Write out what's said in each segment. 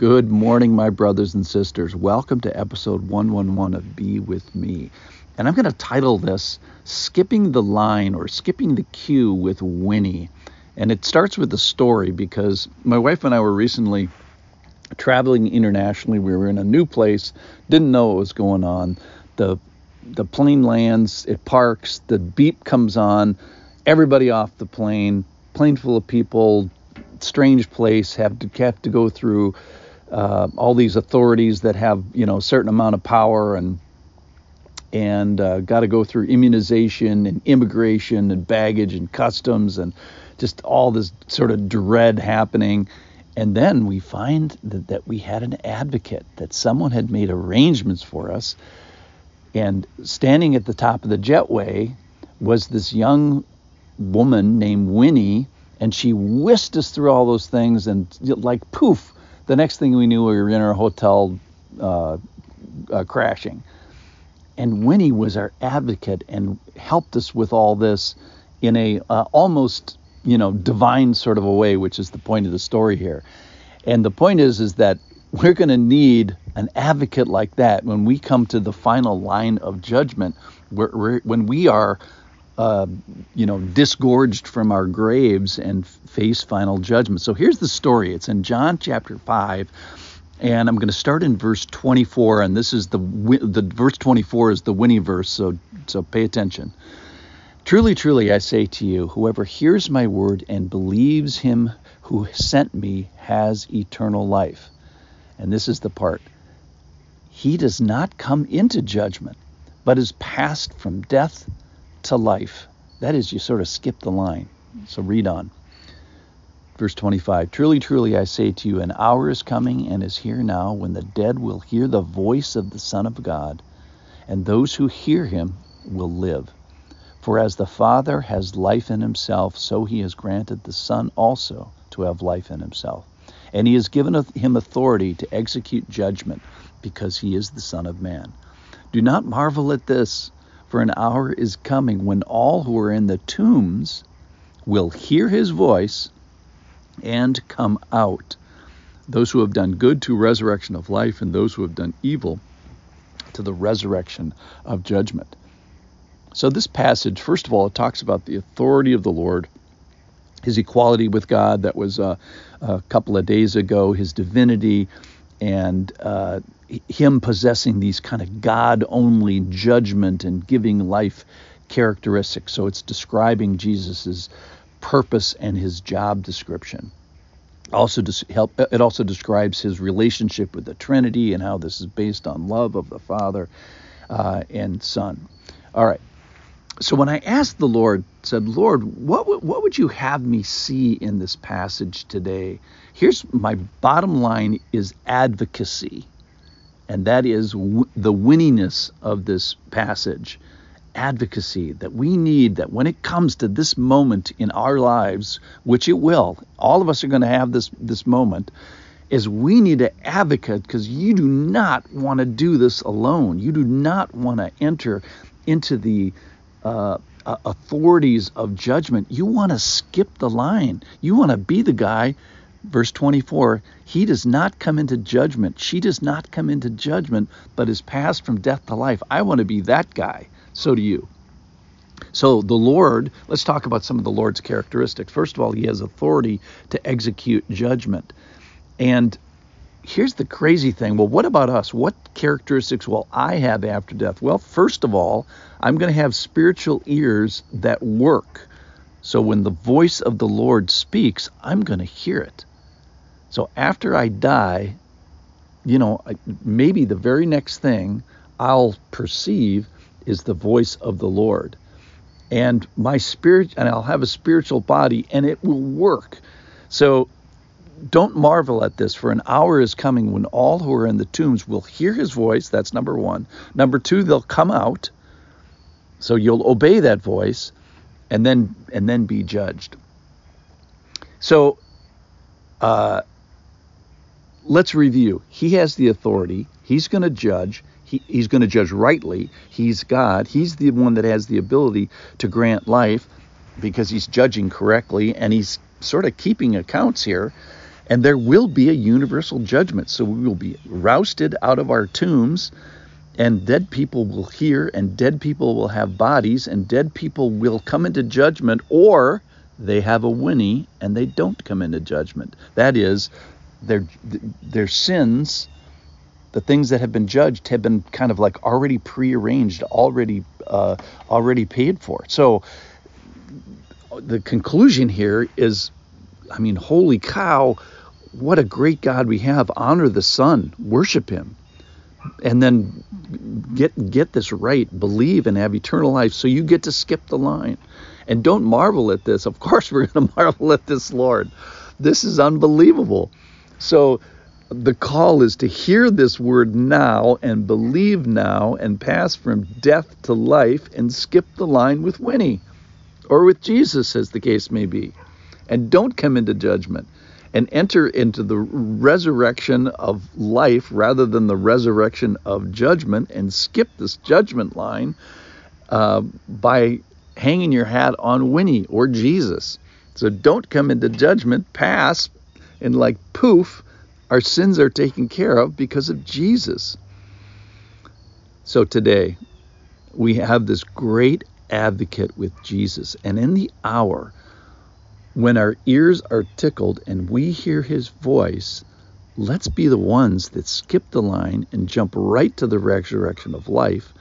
Good morning, my brothers and sisters. Welcome to episode 111 of Be With Me. And I'm going to title this Skipping the Line or Skipping the Queue with Winnie. And it starts with a story because my wife and I were recently traveling internationally. We were in a new place, didn't know what was going on. The the plane lands, it parks, the beep comes on, everybody off the plane, plane full of people, strange place, have to have to go through uh, all these authorities that have you know a certain amount of power and and uh, got to go through immunization and immigration and baggage and customs and just all this sort of dread happening. And then we find that, that we had an advocate, that someone had made arrangements for us. And standing at the top of the jetway was this young woman named Winnie, and she whisked us through all those things, and like poof, the next thing we knew, we were in our hotel uh, uh, crashing. And Winnie was our advocate and helped us with all this in a uh, almost you know divine sort of a way, which is the point of the story here. And the point is is that we're going to need an advocate like that when we come to the final line of judgment, where, where when we are uh, you know, disgorged from our graves and face final judgment. So here's the story. It's in John chapter 5, and I'm going to start in verse 24. And this is the the verse 24 is the Winnie verse. So so pay attention. Truly, truly, I say to you, whoever hears my word and believes him who sent me has eternal life. And this is the part. He does not come into judgment, but is passed from death to life. That is, you sort of skip the line. So read on. Verse 25 Truly, truly, I say to you, an hour is coming and is here now when the dead will hear the voice of the Son of God, and those who hear him will live. For as the Father has life in himself, so he has granted the Son also to have life in himself. And he has given him authority to execute judgment, because he is the Son of Man. Do not marvel at this for an hour is coming when all who are in the tombs will hear his voice and come out. Those who have done good to resurrection of life, and those who have done evil to the resurrection of judgment. So, this passage, first of all, it talks about the authority of the Lord, his equality with God, that was uh, a couple of days ago, his divinity, and uh, him possessing these kind of God only judgment and giving life characteristics. So it's describing Jesus's purpose and his job description. Also, help, it also describes his relationship with the Trinity and how this is based on love of the Father uh, and Son. All right. So when I asked the Lord, said, Lord, what w- what would you have me see in this passage today? Here's my bottom line: is advocacy and that is w- the winniness of this passage advocacy that we need that when it comes to this moment in our lives which it will all of us are going to have this this moment is we need to advocate because you do not want to do this alone. You do not want to enter into the uh, authorities of judgment. You want to skip the line. You want to be the guy Verse 24, he does not come into judgment. She does not come into judgment, but is passed from death to life. I want to be that guy. So do you. So the Lord, let's talk about some of the Lord's characteristics. First of all, he has authority to execute judgment. And here's the crazy thing. Well, what about us? What characteristics will I have after death? Well, first of all, I'm going to have spiritual ears that work. So when the voice of the Lord speaks, I'm going to hear it. So after I die, you know, maybe the very next thing I'll perceive is the voice of the Lord. And my spirit, and I'll have a spiritual body, and it will work. So don't marvel at this, for an hour is coming when all who are in the tombs will hear his voice. That's number one. Number two, they'll come out. So you'll obey that voice and then and then be judged. So uh, let's review. He has the authority. He's going to judge. He, he's going to judge rightly. He's God. He's the one that has the ability to grant life because he's judging correctly and he's sort of keeping accounts here. And there will be a universal judgment. So we will be rousted out of our tombs, and dead people will hear, and dead people will have bodies, and dead people will come into judgment, or they have a Winnie and they don't come into judgment. That is, their their sins, the things that have been judged, have been kind of like already prearranged, already uh, already paid for. So the conclusion here is, I mean, holy cow! what a great God we have. Honor the Son, worship Him, and then get get this right. Believe and have eternal life, so you get to skip the line. And don't marvel at this. Of course, we're going to marvel at this, Lord. This is unbelievable. So the call is to hear this word now and believe now and pass from death to life and skip the line with Winnie or with Jesus, as the case may be. And don't come into judgment and enter into the resurrection of life rather than the resurrection of judgment and skip this judgment line uh, by hanging your hat on Winnie or Jesus. So don't come into judgment, pass, and like poof, our sins are taken care of because of Jesus. So today, we have this great advocate with Jesus. And in the hour when our ears are tickled and we hear his voice, let's be the ones that skip the line and jump right to the resurrection of life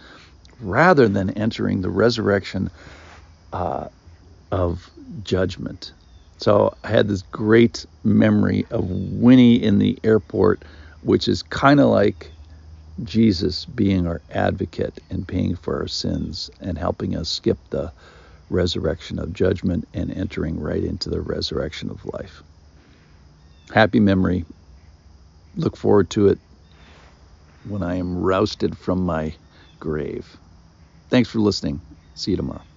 rather than entering the resurrection uh, of judgment. So I had this great memory of Winnie in the airport, which is kind of like Jesus being our advocate and paying for our sins and helping us skip the resurrection of judgment and entering right into the resurrection of life. Happy memory. Look forward to it when I am rousted from my grave. Thanks for listening. See you tomorrow.